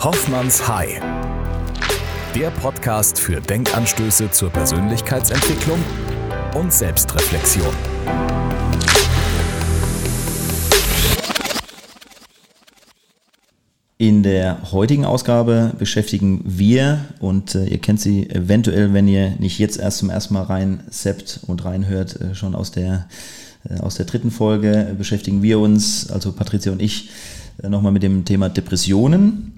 Hoffmanns High. Der Podcast für Denkanstöße zur Persönlichkeitsentwicklung und Selbstreflexion. In der heutigen Ausgabe beschäftigen wir, und äh, ihr kennt sie eventuell, wenn ihr nicht jetzt erst zum ersten Mal rein seppt und reinhört, äh, schon aus der, äh, aus der dritten Folge, beschäftigen wir uns, also Patricia und ich, äh, nochmal mit dem Thema Depressionen.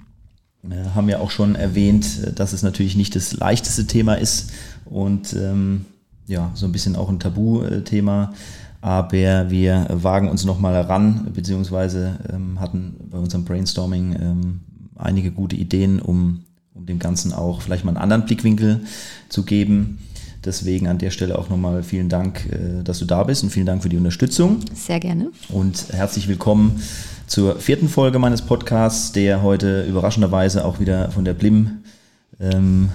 Wir haben ja auch schon erwähnt, äh, dass es natürlich nicht das leichteste Thema ist und ähm, ja, so ein bisschen auch ein Tabuthema aber wir wagen uns nochmal heran, beziehungsweise ähm, hatten bei unserem Brainstorming ähm, einige gute Ideen, um, um dem Ganzen auch vielleicht mal einen anderen Blickwinkel zu geben. Deswegen an der Stelle auch nochmal vielen Dank, äh, dass du da bist und vielen Dank für die Unterstützung. Sehr gerne. Und herzlich willkommen zur vierten Folge meines Podcasts, der heute überraschenderweise auch wieder von der Blim ähm,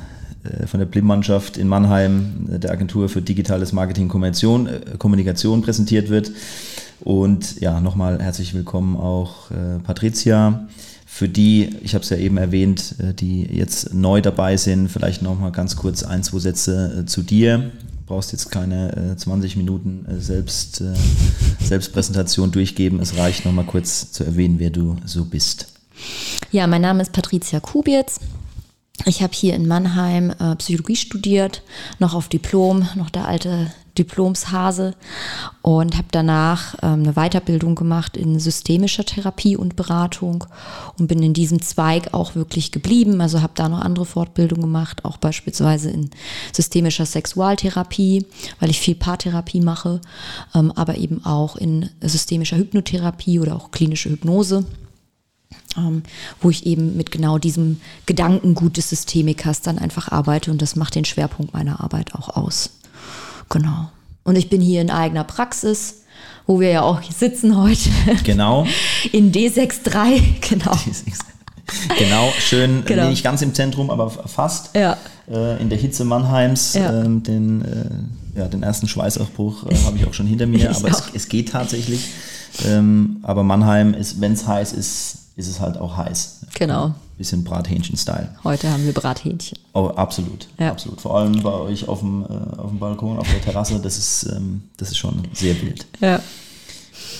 äh, von der BLIM-Mannschaft in Mannheim, äh, der Agentur für digitales Marketing Kommunikation, äh, Kommunikation präsentiert wird. Und ja, nochmal herzlich willkommen auch äh, Patricia. Für die, ich habe es ja eben erwähnt, die jetzt neu dabei sind, vielleicht nochmal ganz kurz ein, zwei Sätze äh, zu dir. Brauchst jetzt keine äh, 20 Minuten Selbst, Selbstpräsentation durchgeben. Es reicht nochmal kurz zu erwähnen, wer du so bist. Ja, mein Name ist Patricia Kubitz. Ich habe hier in Mannheim äh, Psychologie studiert, noch auf Diplom, noch der alte Diplomshase und habe danach ähm, eine Weiterbildung gemacht in systemischer Therapie und Beratung und bin in diesem Zweig auch wirklich geblieben. Also habe da noch andere Fortbildungen gemacht, auch beispielsweise in systemischer Sexualtherapie, weil ich viel Paartherapie mache, ähm, aber eben auch in systemischer Hypnotherapie oder auch klinische Hypnose ähm, wo ich eben mit genau diesem Gedankengut des Systemikers dann einfach arbeite und das macht den Schwerpunkt meiner Arbeit auch aus. Genau. Und ich bin hier in eigener Praxis, wo wir ja auch sitzen heute. Genau. In D63, genau. Genau, schön, genau. nicht ganz im Zentrum, aber fast. Ja. Äh, in der Hitze Mannheims. Ja. Ähm, den, äh, ja, den ersten Schweißausbruch äh, habe ich auch schon hinter mir, aber es, es, geht tatsächlich. Ähm, aber Mannheim ist, wenn es heiß ist, ist es halt auch heiß. Genau. Bisschen Brathähnchen-Style. Heute haben wir Brathähnchen. Oh, absolut. Ja. Absolut. Vor allem bei euch auf dem, äh, auf dem Balkon, auf der Terrasse, das ist, ähm, das ist schon sehr wild. Ja.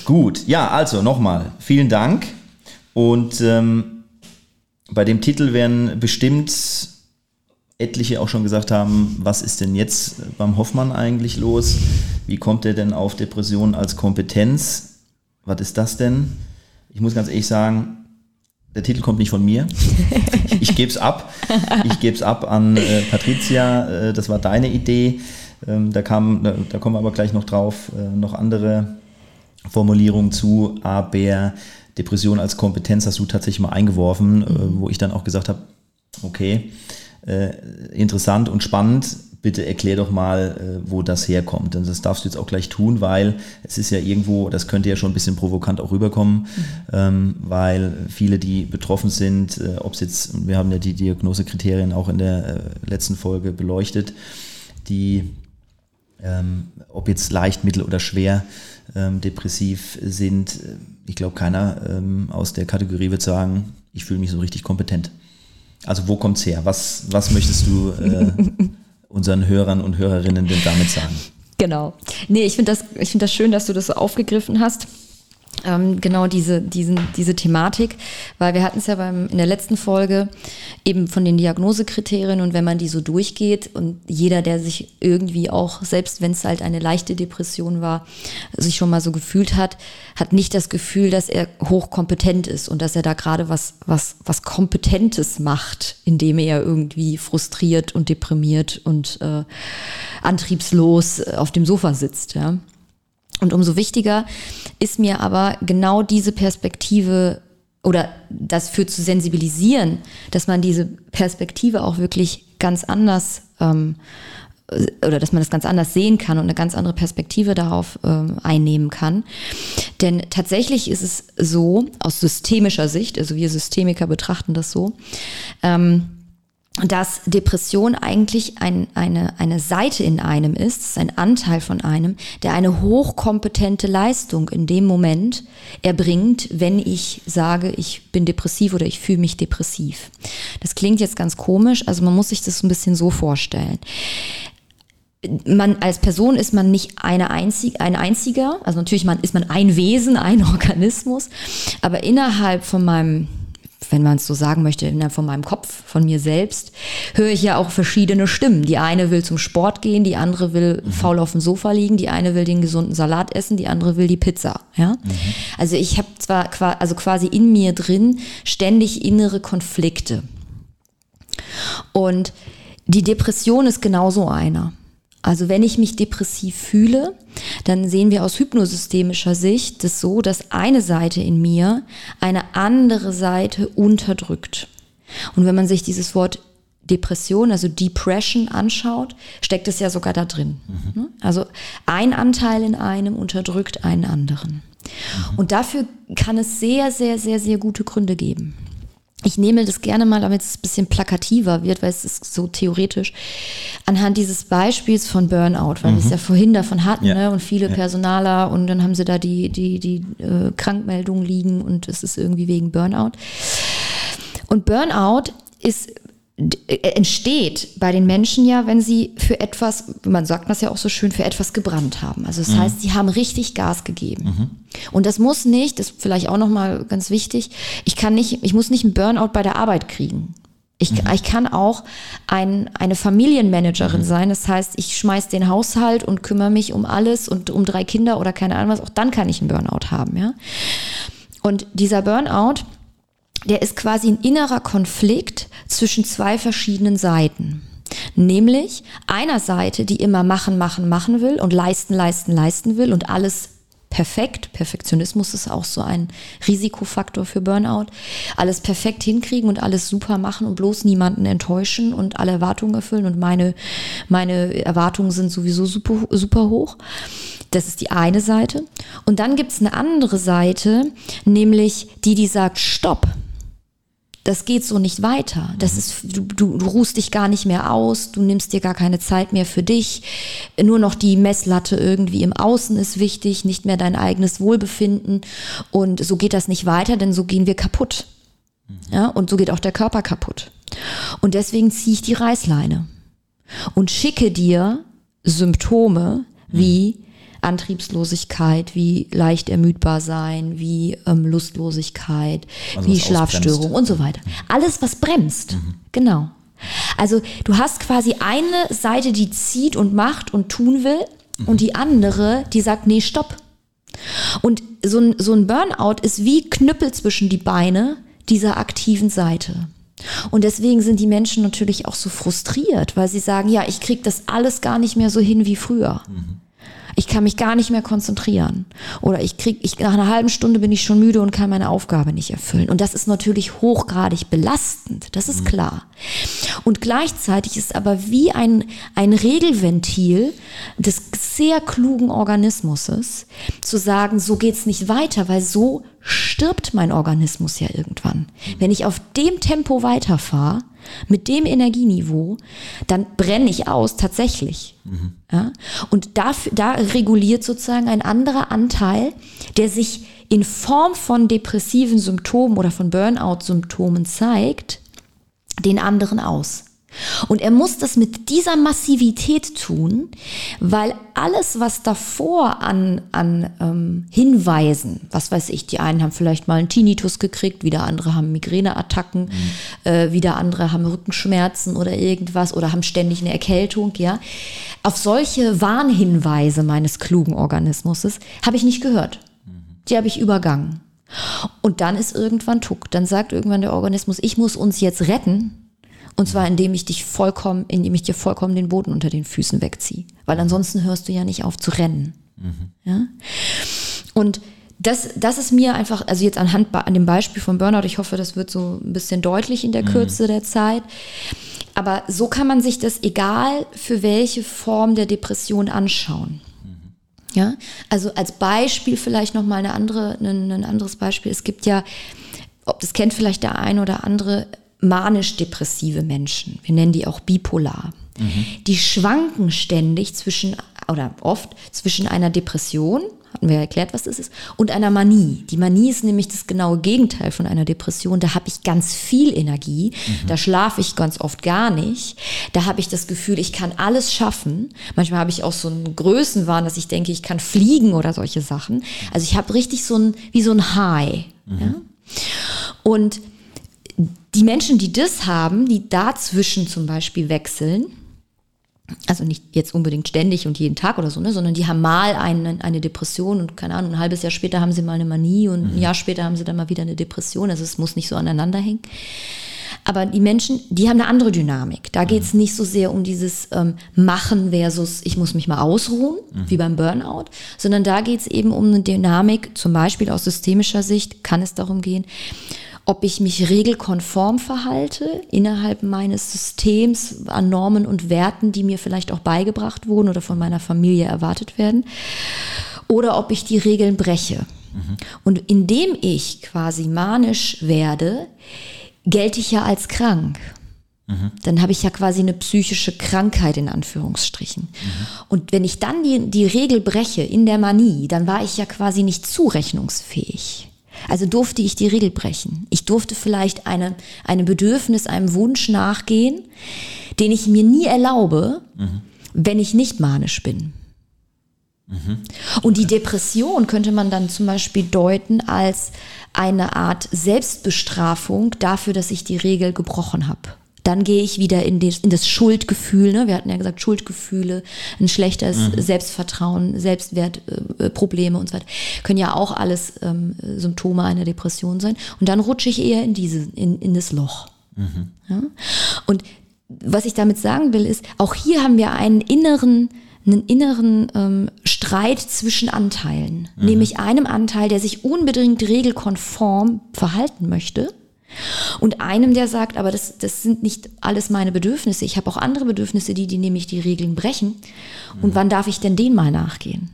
Gut, ja, also nochmal, vielen Dank. Und ähm, bei dem Titel werden bestimmt etliche auch schon gesagt haben, was ist denn jetzt beim Hoffmann eigentlich los? Wie kommt er denn auf Depressionen als Kompetenz? Was ist das denn? Ich muss ganz ehrlich sagen, der Titel kommt nicht von mir. Ich, ich gebe es ab. Ich gebe es ab an äh, Patricia. Äh, das war deine Idee. Ähm, da, kam, da, da, kommen wir aber gleich noch drauf, äh, noch andere Formulierungen zu. Aber Depression als Kompetenz hast du tatsächlich mal eingeworfen, äh, mhm. wo ich dann auch gesagt habe, okay, äh, interessant und spannend bitte erklär doch mal, äh, wo das herkommt. Und das darfst du jetzt auch gleich tun, weil es ist ja irgendwo, das könnte ja schon ein bisschen provokant auch rüberkommen, mhm. ähm, weil viele, die betroffen sind, äh, ob es jetzt, wir haben ja die Diagnosekriterien auch in der äh, letzten Folge beleuchtet, die, ähm, ob jetzt leicht, mittel oder schwer ähm, depressiv sind, ich glaube, keiner aus der Kategorie wird sagen, ich fühle mich so richtig kompetent. Also wo kommt's her? Was, was möchtest du äh, unseren Hörern und Hörerinnen denn damit sagen? Genau. Nee, ich finde das, find das schön, dass du das so aufgegriffen hast ähm, genau diese, diesen, diese Thematik, weil wir hatten es ja beim, in der letzten Folge eben von den Diagnosekriterien und wenn man die so durchgeht und jeder, der sich irgendwie auch, selbst wenn es halt eine leichte Depression war, sich schon mal so gefühlt hat, hat nicht das Gefühl, dass er hochkompetent ist und dass er da gerade was, was, was Kompetentes macht, indem er irgendwie frustriert und deprimiert und äh, antriebslos auf dem Sofa sitzt, ja. Und umso wichtiger ist mir aber genau diese Perspektive oder das für zu sensibilisieren, dass man diese Perspektive auch wirklich ganz anders ähm, oder dass man das ganz anders sehen kann und eine ganz andere Perspektive darauf ähm, einnehmen kann. Denn tatsächlich ist es so, aus systemischer Sicht, also wir Systemiker betrachten das so, ähm, dass Depression eigentlich ein, eine, eine Seite in einem ist, ein Anteil von einem, der eine hochkompetente Leistung in dem Moment erbringt, wenn ich sage, ich bin depressiv oder ich fühle mich depressiv. Das klingt jetzt ganz komisch, also man muss sich das ein bisschen so vorstellen. Man, als Person ist man nicht eine einzig, ein einziger, also natürlich man, ist man ein Wesen, ein Organismus, aber innerhalb von meinem wenn man es so sagen möchte, von meinem Kopf, von mir selbst, höre ich ja auch verschiedene Stimmen. Die eine will zum Sport gehen, die andere will mhm. faul auf dem Sofa liegen, die eine will den gesunden Salat essen, die andere will die Pizza. Ja? Mhm. Also ich habe zwar also quasi in mir drin ständig innere Konflikte. Und die Depression ist genauso einer. Also wenn ich mich depressiv fühle, dann sehen wir aus hypnosystemischer Sicht das so, dass eine Seite in mir eine andere Seite unterdrückt. Und wenn man sich dieses Wort Depression, also Depression anschaut, steckt es ja sogar da drin. Mhm. Also ein Anteil in einem unterdrückt einen anderen. Mhm. Und dafür kann es sehr, sehr, sehr, sehr gute Gründe geben ich nehme das gerne mal, damit es ein bisschen plakativer wird, weil es ist so theoretisch, anhand dieses Beispiels von Burnout, weil mhm. wir es ja vorhin davon hatten, ja. ne, und viele ja. Personaler und dann haben sie da die, die, die äh, Krankmeldungen liegen und es ist irgendwie wegen Burnout. Und Burnout ist entsteht bei den Menschen ja, wenn sie für etwas, man sagt das ja auch so schön, für etwas gebrannt haben. Also das mhm. heißt, sie haben richtig Gas gegeben. Mhm. Und das muss nicht, das ist vielleicht auch nochmal ganz wichtig, ich kann nicht, ich muss nicht einen Burnout bei der Arbeit kriegen. Ich, mhm. ich kann auch ein, eine Familienmanagerin mhm. sein. Das heißt, ich schmeiß den Haushalt und kümmere mich um alles und um drei Kinder oder keine Ahnung was. Auch dann kann ich einen Burnout haben, ja. Und dieser Burnout, der ist quasi ein innerer Konflikt zwischen zwei verschiedenen Seiten. Nämlich einer Seite, die immer machen, machen, machen will und leisten, leisten, leisten will und alles perfekt. Perfektionismus ist auch so ein Risikofaktor für Burnout. Alles perfekt hinkriegen und alles super machen und bloß niemanden enttäuschen und alle Erwartungen erfüllen und meine, meine Erwartungen sind sowieso super, super hoch. Das ist die eine Seite. Und dann gibt es eine andere Seite, nämlich die, die sagt, stopp das geht so nicht weiter. Das mhm. ist, du, du, du ruhst dich gar nicht mehr aus, du nimmst dir gar keine Zeit mehr für dich. Nur noch die Messlatte irgendwie im Außen ist wichtig, nicht mehr dein eigenes Wohlbefinden. Und so geht das nicht weiter, denn so gehen wir kaputt. Mhm. Ja, und so geht auch der Körper kaputt. Und deswegen ziehe ich die Reißleine und schicke dir Symptome wie Antriebslosigkeit, wie leicht ermüdbar sein, wie ähm, Lustlosigkeit, also wie Schlafstörung und so weiter. Alles, was bremst. Mhm. Genau. Also du hast quasi eine Seite, die zieht und macht und tun will mhm. und die andere, die sagt, nee, stopp. Und so ein, so ein Burnout ist wie Knüppel zwischen die Beine dieser aktiven Seite. Und deswegen sind die Menschen natürlich auch so frustriert, weil sie sagen, ja, ich kriege das alles gar nicht mehr so hin wie früher. Mhm. Ich kann mich gar nicht mehr konzentrieren. Oder ich krieg, ich, nach einer halben Stunde bin ich schon müde und kann meine Aufgabe nicht erfüllen. Und das ist natürlich hochgradig belastend. Das ist mhm. klar. Und gleichzeitig ist aber wie ein, ein Regelventil des sehr klugen Organismus zu sagen, so geht's nicht weiter, weil so stirbt mein Organismus ja irgendwann. Mhm. Wenn ich auf dem Tempo weiterfahre, mit dem Energieniveau, dann brenne ich aus, tatsächlich. Mhm. Ja? Und dafür, da reguliert sozusagen ein anderer Anteil, der sich in Form von depressiven Symptomen oder von Burnout-Symptomen zeigt, den anderen aus. Und er muss das mit dieser Massivität tun, weil alles, was davor an, an ähm, Hinweisen, was weiß ich, die einen haben vielleicht mal einen Tinnitus gekriegt, wieder andere haben Migräneattacken, mhm. äh, wieder andere haben Rückenschmerzen oder irgendwas oder haben ständig eine Erkältung, ja. Auf solche Warnhinweise meines klugen Organismus habe ich nicht gehört. Mhm. Die habe ich übergangen. Und dann ist irgendwann Tuck. Dann sagt irgendwann der Organismus, ich muss uns jetzt retten, und zwar indem ich dich vollkommen, indem ich dir vollkommen den Boden unter den Füßen wegziehe. Weil ansonsten hörst du ja nicht auf zu rennen. Mhm. Ja? Und das, das ist mir einfach, also jetzt anhand an dem Beispiel von Burnout, ich hoffe, das wird so ein bisschen deutlich in der mhm. Kürze mhm. der Zeit. Aber so kann man sich das, egal für welche Form der Depression, anschauen. Mhm. Ja, also als Beispiel vielleicht noch mal eine andere, ein, ein anderes Beispiel. Es gibt ja, ob das kennt vielleicht der ein oder andere, manisch-depressive Menschen, wir nennen die auch bipolar, die schwanken ständig zwischen oder oft zwischen einer Depression, hatten wir ja erklärt, was das ist, und einer Manie. Die Manie ist nämlich das genaue Gegenteil von einer Depression. Da habe ich ganz viel Energie, da schlafe ich ganz oft gar nicht, da habe ich das Gefühl, ich kann alles schaffen. Manchmal habe ich auch so einen Größenwahn, dass ich denke, ich kann fliegen oder solche Sachen. Also ich habe richtig so ein, wie so ein High. Ja? Und die Menschen, die das haben, die dazwischen zum Beispiel wechseln, also nicht jetzt unbedingt ständig und jeden Tag oder so, ne, sondern die haben mal eine, eine Depression und keine Ahnung, ein halbes Jahr später haben sie mal eine Manie und ein Jahr später haben sie dann mal wieder eine Depression. Also es muss nicht so aneinander hängen. Aber die Menschen, die haben eine andere Dynamik. Da geht es nicht so sehr um dieses ähm, Machen versus ich muss mich mal ausruhen, wie beim Burnout, sondern da geht es eben um eine Dynamik, zum Beispiel aus systemischer Sicht kann es darum gehen, ob ich mich regelkonform verhalte innerhalb meines Systems an Normen und Werten, die mir vielleicht auch beigebracht wurden oder von meiner Familie erwartet werden, oder ob ich die Regeln breche. Und indem ich quasi manisch werde, gelte ich ja als krank. Dann habe ich ja quasi eine psychische Krankheit in Anführungsstrichen. Und wenn ich dann die, die Regel breche in der Manie, dann war ich ja quasi nicht zurechnungsfähig. Also durfte ich die Regel brechen. Ich durfte vielleicht eine, einem Bedürfnis, einem Wunsch nachgehen, den ich mir nie erlaube, wenn ich nicht manisch bin. Und die Depression könnte man dann zum Beispiel deuten als eine Art Selbstbestrafung dafür, dass ich die Regel gebrochen habe. Dann gehe ich wieder in, das, in das Schuldgefühl. Ne? Wir hatten ja gesagt, Schuldgefühle, ein schlechtes Selbstvertrauen, Selbstwertprobleme und so weiter. Können ja auch alles ähm, Symptome einer Depression sein. Und dann rutsche ich eher in, diese, in, in das Loch. Ja? Und was ich damit sagen will, ist, auch hier haben wir einen inneren, einen inneren ähm, Streit zwischen Anteilen. Nämlich einem Anteil, der sich unbedingt regelkonform verhalten möchte. Und einem, der sagt, aber das, das sind nicht alles meine Bedürfnisse. Ich habe auch andere Bedürfnisse, die, die nämlich die Regeln brechen. Und wann darf ich denn denen mal nachgehen?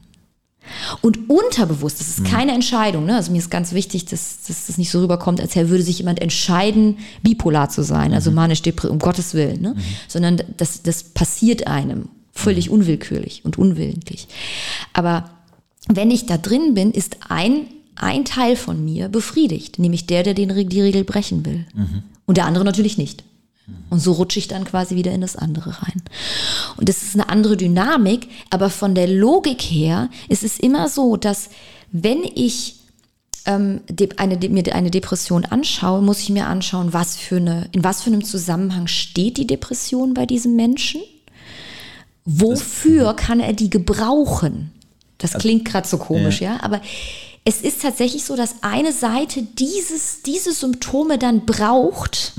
Und unterbewusst, das ist keine Entscheidung, ne? also mir ist ganz wichtig, dass, dass das nicht so rüberkommt, als würde sich jemand entscheiden, bipolar zu sein, also manisch depressiv, um Gottes Willen, ne? sondern das, das passiert einem völlig unwillkürlich und unwillentlich. Aber wenn ich da drin bin, ist ein, ein Teil von mir befriedigt, nämlich der, der den, die Regel brechen will. Und der andere natürlich nicht. Und so rutsche ich dann quasi wieder in das andere rein. Und das ist eine andere Dynamik, aber von der Logik her ist es immer so, dass wenn ich ähm, eine, mir eine Depression anschaue, muss ich mir anschauen, was für eine, in was für einem Zusammenhang steht die Depression bei diesem Menschen. Wofür kann er die gebrauchen? Das klingt gerade so komisch, ja. aber es ist tatsächlich so, dass eine Seite dieses, diese Symptome dann braucht,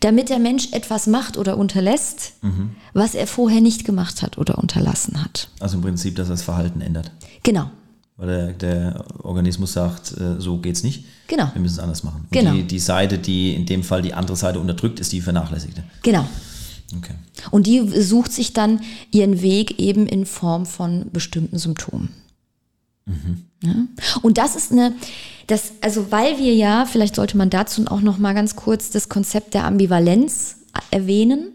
damit der Mensch etwas macht oder unterlässt, was er vorher nicht gemacht hat oder unterlassen hat. Also im Prinzip, dass er das Verhalten ändert. Genau. Weil der, der Organismus sagt, äh, so geht's nicht. Genau. Wir müssen es anders machen. Und Genau. Die, die Seite, die in dem Fall die andere Seite unterdrückt, ist die vernachlässigte. Genau. Okay. Und die sucht sich dann ihren Weg eben in Form von bestimmten Symptomen. Ja? Und das ist eine, das, also weil wir ja, vielleicht sollte man dazu auch noch mal ganz kurz das Konzept der Ambivalenz erwähnen.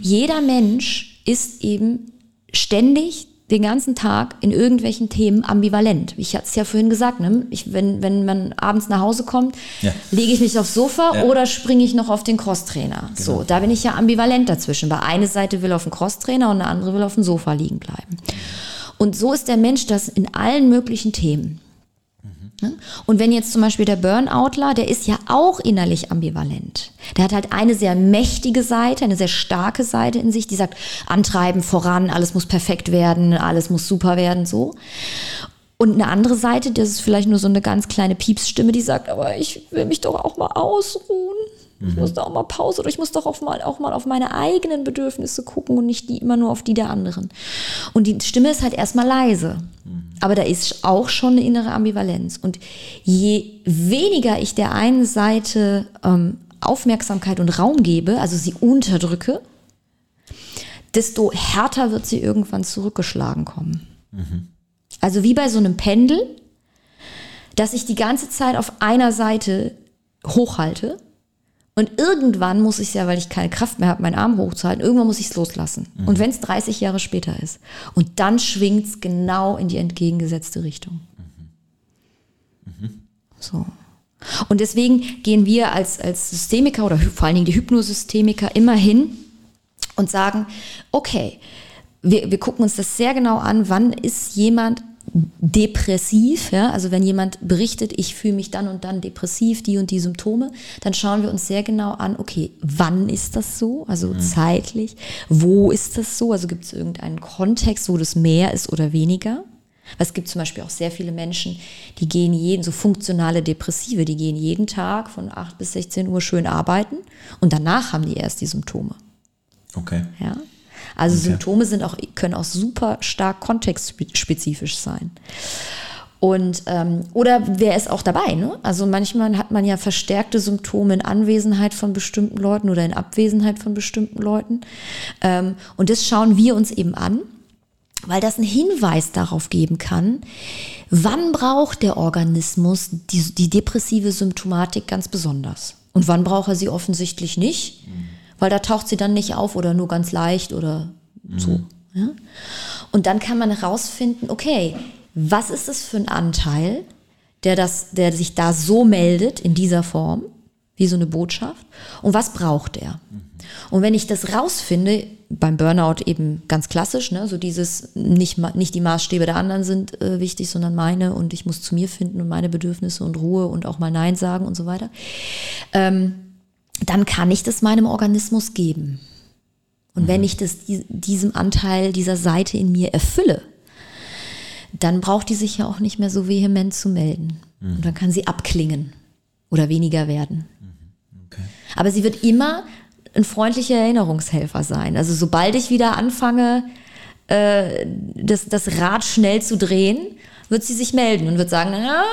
Jeder Mensch ist eben ständig den ganzen Tag in irgendwelchen Themen ambivalent. Ich hatte es ja vorhin gesagt, ne? ich, wenn, wenn man abends nach Hause kommt, Ja. lege ich mich aufs Sofa Ja. oder springe ich noch auf den Crosstrainer. So, da bin ich ja ambivalent dazwischen, weil eine Seite will auf dem Crosstrainer und eine andere will auf dem Sofa liegen bleiben. Und so ist der Mensch das in allen möglichen Themen. Ne? Und wenn jetzt zum Beispiel der Burnoutler, der ist ja auch innerlich ambivalent. Der hat halt eine sehr mächtige Seite, eine sehr starke Seite in sich, die sagt, antreiben, voran, alles muss perfekt werden, alles muss super werden, so. Und eine andere Seite, das ist vielleicht nur so eine ganz kleine Piepsstimme, die sagt, aber ich will mich doch auch mal ausruhen. Ich muss doch auch mal Pause oder ich muss doch auch mal, auch mal auf meine eigenen Bedürfnisse gucken und nicht die immer nur auf die der anderen. Und die Stimme ist halt erstmal leise. Aber da ist auch schon eine innere Ambivalenz. Und je weniger ich der einen Seite ähm, Aufmerksamkeit und Raum gebe, also sie unterdrücke, desto härter wird sie irgendwann zurückgeschlagen kommen. Also wie bei so einem Pendel, dass ich die ganze Zeit auf einer Seite hochhalte Und irgendwann muss ich es ja, weil ich keine Kraft mehr habe, meinen Arm hochzuhalten, irgendwann muss ich es loslassen. Mhm. Und wenn es 30 Jahre später ist. Und dann schwingt es genau in die entgegengesetzte Richtung. So. Und deswegen gehen wir als, als Systemiker oder vor allen Dingen die Hypnosystemiker immer hin und sagen, okay, wir, wir gucken uns das sehr genau an, wann ist jemand depressiv, ja, also wenn jemand berichtet, ich fühle mich dann und dann depressiv, die und die Symptome, dann schauen wir uns sehr genau an, okay, wann ist das so, also zeitlich, wo ist das so, also gibt es irgendeinen Kontext, wo das mehr ist oder weniger. Weil Es gibt zum Beispiel auch sehr viele Menschen, die gehen jeden, so funktionale Depressive, die gehen jeden Tag von 8 bis 16 Uhr schön arbeiten und danach haben die erst die Symptome. Okay. Ja? Also Symptome sind auch, können auch super stark kontextspezifisch sein. Und, ähm, oder wer ist auch dabei? Ne? Also manchmal hat man ja verstärkte Symptome in Anwesenheit von bestimmten Leuten oder in Abwesenheit von bestimmten Leuten. Ähm, und das schauen wir uns eben an, weil das einen Hinweis darauf geben kann, wann braucht der Organismus die, die depressive Symptomatik ganz besonders. Und wann braucht er sie offensichtlich nicht, weil da taucht sie dann nicht auf oder nur ganz leicht oder so. Ja? Und dann kann man herausfinden, okay, was ist das für ein Anteil, der, das, der sich da so meldet in dieser Form, wie so eine Botschaft, und was braucht er? Und wenn ich das rausfinde, beim Burnout eben ganz klassisch, ne, so dieses nicht, nicht die Maßstäbe der anderen sind äh, wichtig, sondern meine und ich muss zu mir finden und meine Bedürfnisse und Ruhe und auch mal Nein sagen und so weiter, ähm, dann kann ich das meinem Organismus geben. Und wenn ich das die, diesem Anteil dieser Seite in mir erfülle, dann braucht die sich ja auch nicht mehr so vehement zu melden. Und dann kann sie abklingen oder weniger werden. okay. Aber sie wird immer ein freundlicher Erinnerungshelfer sein. Also sobald ich wieder anfange, äh, das, das Rad schnell zu drehen, wird sie sich melden und wird sagen, ja,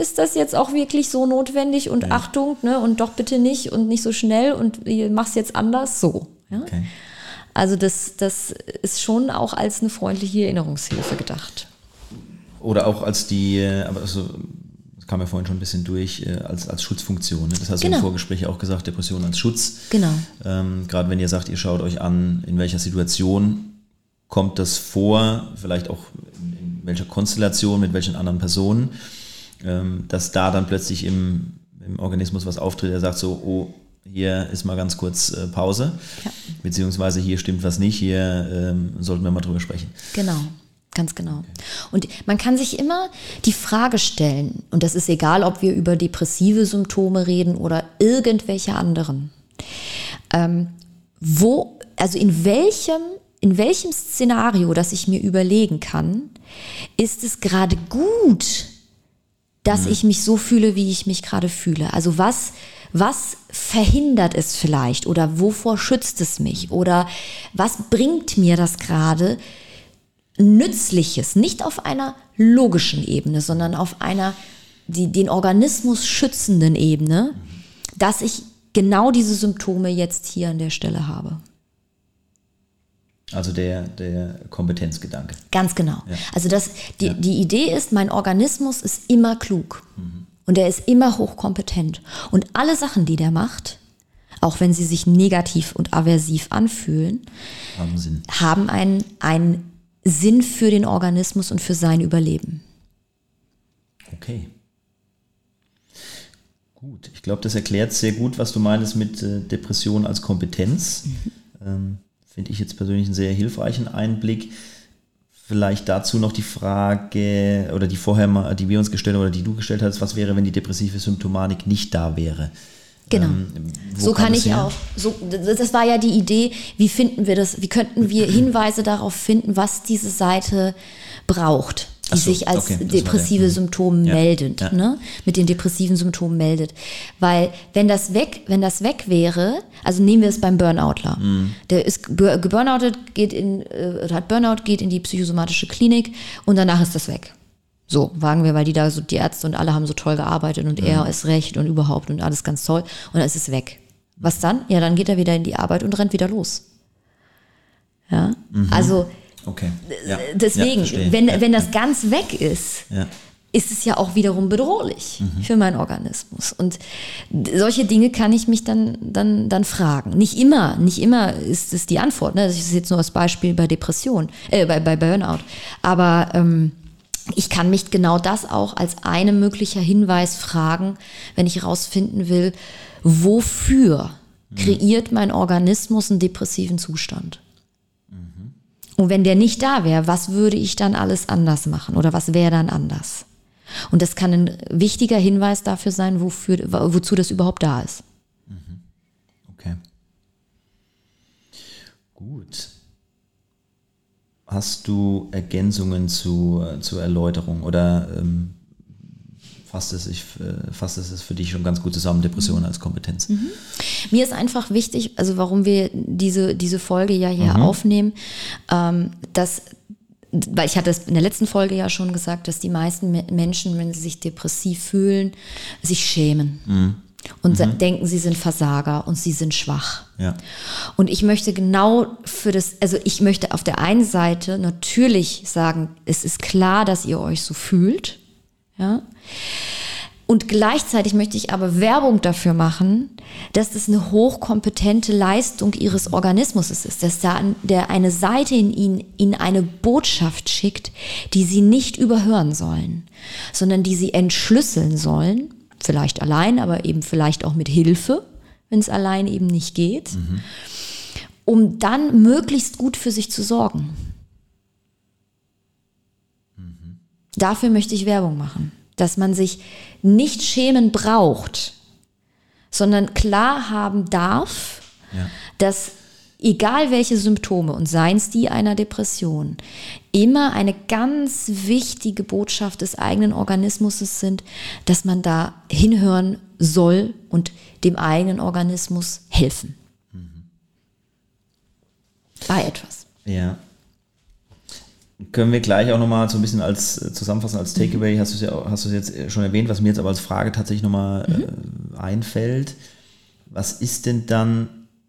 ist das jetzt auch wirklich so notwendig und Achtung, ne, und doch bitte nicht und nicht so schnell und mach's jetzt anders, so. Ja? Okay. Also das, das ist schon auch als eine freundliche Erinnerungshilfe gedacht. Oder auch als die, aber also, das kam ja vorhin schon ein bisschen durch, äh, als, als Schutzfunktion. Ne? Das hast du Genau. im Vorgespräch auch gesagt, Depression als Schutz. Genau. Ähm, Gerade wenn ihr sagt, ihr schaut euch an, in welcher Situation kommt das vor, vielleicht auch in, welcher Konstellation, mit welchen anderen Personen, dass da dann plötzlich im, im Organismus was auftritt, der sagt so, oh, hier ist mal ganz kurz äh, Pause, Ja. beziehungsweise hier stimmt was nicht, hier ähm, sollten wir mal drüber sprechen. Genau, ganz genau. Und man kann sich immer die Frage stellen, und das ist egal, ob wir über depressive Symptome reden oder irgendwelche anderen. Ähm, wo, also in welchem, in welchem Szenario, das ich mir überlegen kann, ist es gerade gut, dass ich mich so fühle, wie ich mich gerade fühle. Also was, was verhindert es vielleicht oder wovor schützt es mich oder was bringt mir das gerade Nützliches, nicht auf einer logischen Ebene, sondern auf einer die, den Organismus schützenden Ebene, dass ich genau diese Symptome jetzt hier an der Stelle habe. Also der, der Kompetenzgedanke. Ganz genau. Also das, die, die Idee ist, mein Organismus ist immer klug und er ist immer hochkompetent. Und alle Sachen, die der macht, auch wenn sie sich negativ und aversiv anfühlen, Haben Sinn. haben einen, einen Sinn für den Organismus und für sein Überleben. Okay. Gut, ich glaube, das erklärt sehr gut, was du meinst mit äh, Depression als Kompetenz. Ähm, Finde ich jetzt persönlich einen sehr hilfreichen Einblick. Vielleicht dazu noch die Frage, oder die vorher mal, die wir uns gestellt haben, oder die du gestellt hast, was wäre, wenn die depressive Symptomatik nicht da wäre? Genau. Ähm, so kann ich her? auch. So, das war ja die Idee, wie finden wir das, wie könnten wir Hinweise darauf finden, was diese Seite braucht, die so, sich als okay, depressive der- mhm. Symptome Ja, meldet, ja. ne? mit den depressiven Symptomen meldet. Weil wenn das weg, wenn das weg wäre, also nehmen wir es beim Burnoutler. Mhm. Der ist gebur- geburnoutet, geht in, äh, hat Burnout, geht in die psychosomatische Klinik und danach ist das weg. So, wagen wir, weil die da so, die Ärzte und alle haben so toll gearbeitet und er ist recht und überhaupt und alles ganz toll und dann ist es weg. Was dann? Ja, dann geht er wieder in die Arbeit und rennt wieder los. Ja, also Okay. Ja. deswegen, ja, wenn, ja. wenn das ganz weg ist, ist es ja auch wiederum bedrohlich für meinen Organismus. Und solche Dinge kann ich mich dann, dann, dann fragen. Nicht immer, nicht immer ist es die Antwort. Ne? Das ist jetzt nur als Beispiel bei Depression, äh, bei, bei Burnout. Aber ähm, ich kann mich genau das auch als einen möglicher Hinweis fragen, wenn ich herausfinden will, wofür kreiert mein Organismus einen depressiven Zustand? Und wenn der nicht da wäre, was würde ich dann alles anders machen oder was wäre dann anders? Und das kann ein wichtiger Hinweis dafür sein, wofür, wozu das überhaupt da ist. Okay. Gut. Hast du Ergänzungen zu, zur Erläuterung oder ähm, fasst, es sich, äh, fasst es für dich schon ganz gut zusammen, Depression als Kompetenz? Mir ist einfach wichtig, also warum wir diese, diese Folge ja hier aufnehmen, ähm, dass, weil ich hatte es in der letzten Folge ja schon gesagt, dass die meisten Me- Menschen, wenn sie sich depressiv fühlen, sich schämen. Und sa- denken, sie sind Versager und sie sind schwach. Ja. Und ich möchte genau für das, also ich möchte auf der einen Seite natürlich sagen, es ist klar, dass ihr euch so fühlt, ja. Und gleichzeitig möchte ich aber Werbung dafür machen, dass das eine hochkompetente Leistung ihres Organismus ist, dass da der eine Seite in ihnen, ihnen eine Botschaft schickt, die sie nicht überhören sollen, sondern die sie entschlüsseln sollen, vielleicht allein, aber eben vielleicht auch mit Hilfe, wenn es allein eben nicht geht, um dann möglichst gut für sich zu sorgen. Dafür möchte ich Werbung machen, dass man sich nicht schämen braucht, sondern klar haben darf, Ja. dass egal welche Symptome und seien es die einer Depression, immer eine ganz wichtige Botschaft des eigenen Organismus sind, dass man da hinhören soll und dem eigenen Organismus helfen. Bei etwas. Ja. Können wir gleich auch nochmal so ein bisschen als äh, zusammenfassen, als Takeaway, hast du es ja hast du es jetzt äh, schon erwähnt, was mir jetzt aber als Frage tatsächlich nochmal äh, einfällt. Was ist denn dann,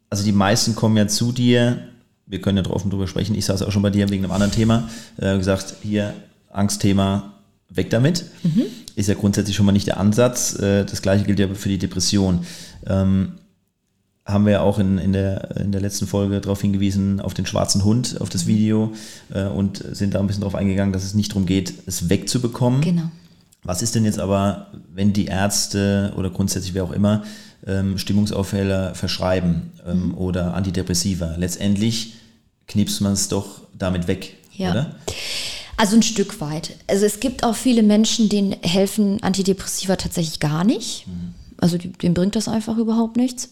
also die meisten kommen ja zu dir, wir können ja offen drüber sprechen, ich saß auch schon bei dir wegen einem anderen Thema, äh, gesagt, hier Angstthema, weg damit. Ist ja grundsätzlich schon mal nicht der Ansatz. Äh, das gleiche gilt ja für die Depression. Ähm, haben wir ja auch in, in, der, in der letzten Folge darauf hingewiesen, auf den schwarzen Hund, auf das Video äh, und sind da ein bisschen darauf eingegangen, dass es nicht darum geht, es wegzubekommen. Genau. Was ist denn jetzt aber, wenn die Ärzte oder grundsätzlich wer auch immer ähm, Stimmungsaufheller verschreiben ähm, oder Antidepressiva? Letztendlich knipst man es doch damit weg, Ja. oder? Also ein Stück weit. Also es gibt auch viele Menschen, denen helfen Antidepressiva tatsächlich gar nicht. Also denen bringt das einfach überhaupt nichts.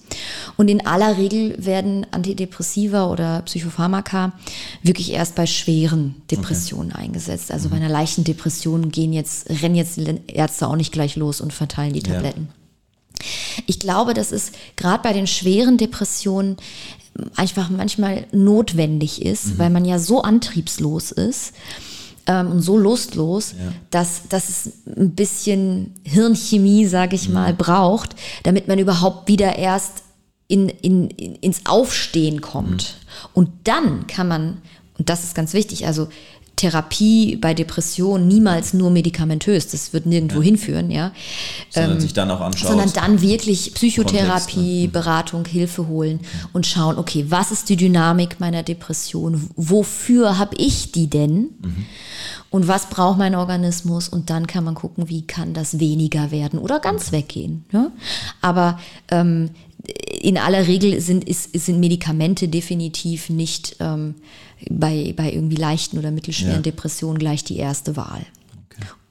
Und in aller Regel werden Antidepressiva oder Psychopharmaka wirklich erst bei schweren Depressionen eingesetzt. Also bei einer leichten Depression gehen jetzt, rennen jetzt die Ärzte auch nicht gleich los und verteilen die Ja. Tabletten. Ich glaube, dass es gerade bei den schweren Depressionen einfach manchmal notwendig ist, weil man ja so antriebslos ist ähm, und so lustlos, Ja. dass, dass es ein bisschen Hirnchemie, sage ich mal, braucht, damit man überhaupt wieder erst in, in, in, ins Aufstehen kommt. Und dann kann man, und das ist ganz wichtig, also Therapie bei Depressionen niemals nur medikamentös, das wird nirgendwo hinführen, ja. Sondern sich dann auch anschaut. Sondern dann wirklich Kontext, Psychotherapie, Beratung, Hilfe holen und schauen, okay, was ist die Dynamik meiner Depression? Wofür habe ich die denn? Und was braucht mein Organismus? Und dann kann man gucken, wie kann das weniger werden oder ganz weggehen. Ja? Aber ähm, in aller Regel sind, ist, sind Medikamente definitiv nicht ähm, bei, bei irgendwie leichten oder mittelschweren Ja. Depressionen gleich die erste Wahl.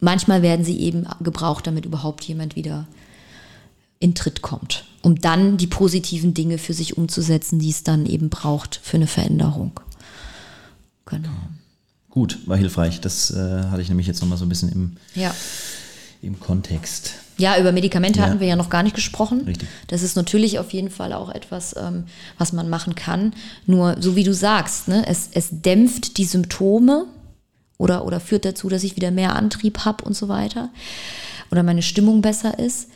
Manchmal werden sie eben gebraucht, damit überhaupt jemand wieder in Tritt kommt, um dann die positiven Dinge für sich umzusetzen, die es dann eben braucht für eine Veränderung. Genau. Gut, war hilfreich. Das äh, hatte ich nämlich jetzt nochmal so ein bisschen im, Ja. im Kontext. Ja, über Medikamente Ja. hatten wir ja noch gar nicht gesprochen. Richtig. Das ist natürlich auf jeden Fall auch etwas, ähm, was man machen kann. Nur, so wie du sagst, ne, es, es dämpft die Symptome oder, oder führt dazu, dass ich wieder mehr Antrieb habe und so weiter. Oder meine Stimmung besser ist.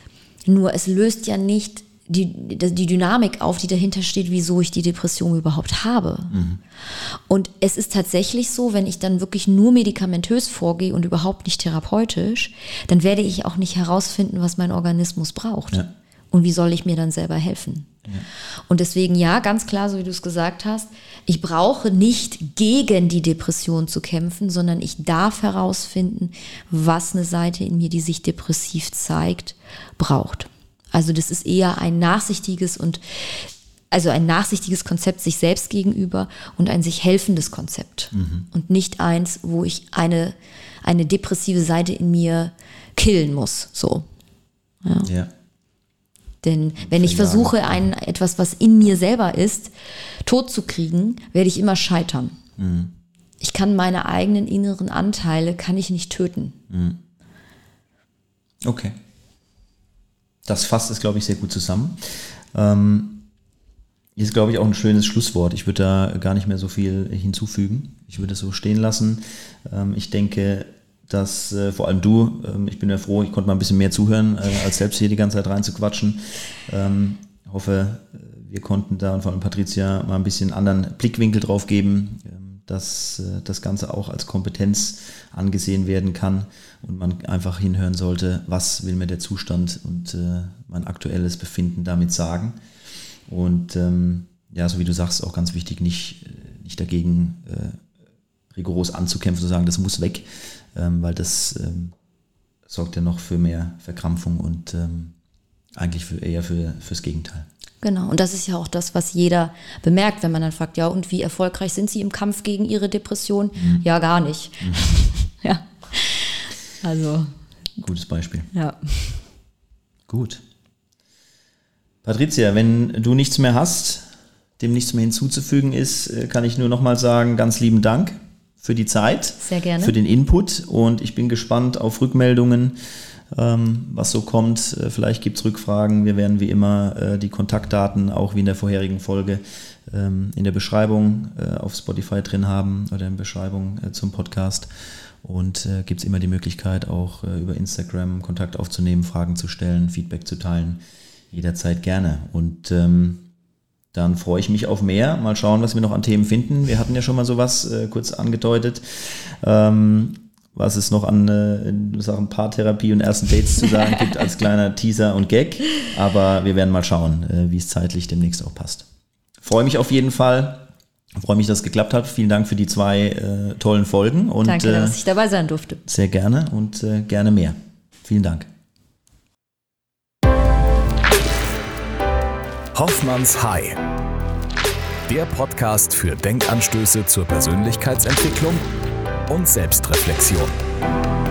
Nur es löst ja nicht die, die Dynamik auf, die dahinter steht, wieso ich die Depression überhaupt habe. Mhm. Und es ist tatsächlich so, wenn ich dann wirklich nur medikamentös vorgehe und überhaupt nicht therapeutisch, dann werde ich auch nicht herausfinden, was mein Organismus braucht. Ja. Und wie soll ich mir dann selber helfen? Ja. Und deswegen ja, ganz klar, so wie du es gesagt hast, ich brauche nicht gegen die Depression zu kämpfen, sondern ich darf herausfinden, was eine Seite in mir, die sich depressiv zeigt, braucht. Also das ist eher ein nachsichtiges und also ein nachsichtiges Konzept sich selbst gegenüber und ein sich helfendes Konzept mhm. und nicht eins, wo ich eine eine depressive Seite in mir killen muss, so. Ja. ja. Denn wenn ich versuche, ein, etwas, was in mir selber ist, tot zu kriegen, werde ich immer scheitern. Mhm. Ich kann meine eigenen inneren Anteile, kann ich nicht töten. Mhm. Okay. Das fasst es, glaube ich, sehr gut zusammen. Ähm, ist, glaube ich, auch ein schönes Schlusswort. Ich würde da gar nicht mehr so viel hinzufügen. Ich würde es so stehen lassen. Ähm, ich denke, dass äh, vor allem du, ähm, ich bin ja froh, ich konnte mal ein bisschen mehr zuhören, äh, als selbst hier die ganze Zeit reinzuquatschen. Ähm, hoffe, äh, wir konnten da und vor allem Patricia mal ein bisschen anderen Blickwinkel drauf geben, ähm, dass äh, das Ganze auch als Kompetenz angesehen werden kann und man einfach hinhören sollte, was will mir der Zustand und äh, mein aktuelles Befinden damit sagen. Und ähm, ja, so wie du sagst, auch ganz wichtig, nicht, äh, nicht dagegen rigoros anzukämpfen, zu sagen, das muss weg, ähm, weil das ähm, sorgt ja noch für mehr Verkrampfung und eigentlich für, eher für, fürs Gegenteil. Genau, und das ist ja auch das, was jeder bemerkt, wenn man dann fragt, ja, und wie erfolgreich sind Sie im Kampf gegen Ihre Depression? Mhm. Ja, gar nicht. Mhm. ja. Also. Gutes Beispiel. Ja. Gut. Patricia, wenn du nichts mehr hast, dem nichts mehr hinzuzufügen ist, äh, kann ich nur nochmal sagen, ganz lieben Dank für die Zeit. Sehr gerne. Für den Input und ich bin gespannt auf Rückmeldungen ähm, was so kommt. Äh, vielleicht gibt es Rückfragen. Wir werden wie immer äh, die Kontaktdaten, auch wie in der vorherigen Folge, ähm, in der Beschreibung äh, auf Spotify drin haben oder in der Beschreibung zum Podcast. Und äh, gibt es immer die Möglichkeit, auch äh, über Instagram Kontakt aufzunehmen, Fragen zu stellen, Feedback zu teilen. Jederzeit gerne. Und ähm, dann freue ich mich auf mehr. Mal schauen, was wir noch an Themen finden. Wir hatten ja schon mal sowas äh, kurz angedeutet. Ähm, was es noch an äh, Sachen Paartherapie und ersten Dates zu sagen gibt als kleiner Teaser und Gag. Aber wir werden mal schauen, äh, wie es zeitlich demnächst auch passt. Freue mich auf jeden Fall. Freue mich, dass es geklappt hat. Vielen Dank für die zwei äh, tollen Folgen. Und, Danke, dass äh, ich dabei sein durfte. Sehr gerne und äh, gerne mehr. Vielen Dank. Hoffmanns High. Der Podcast für Denkanstöße zur Persönlichkeitsentwicklung und Selbstreflexion.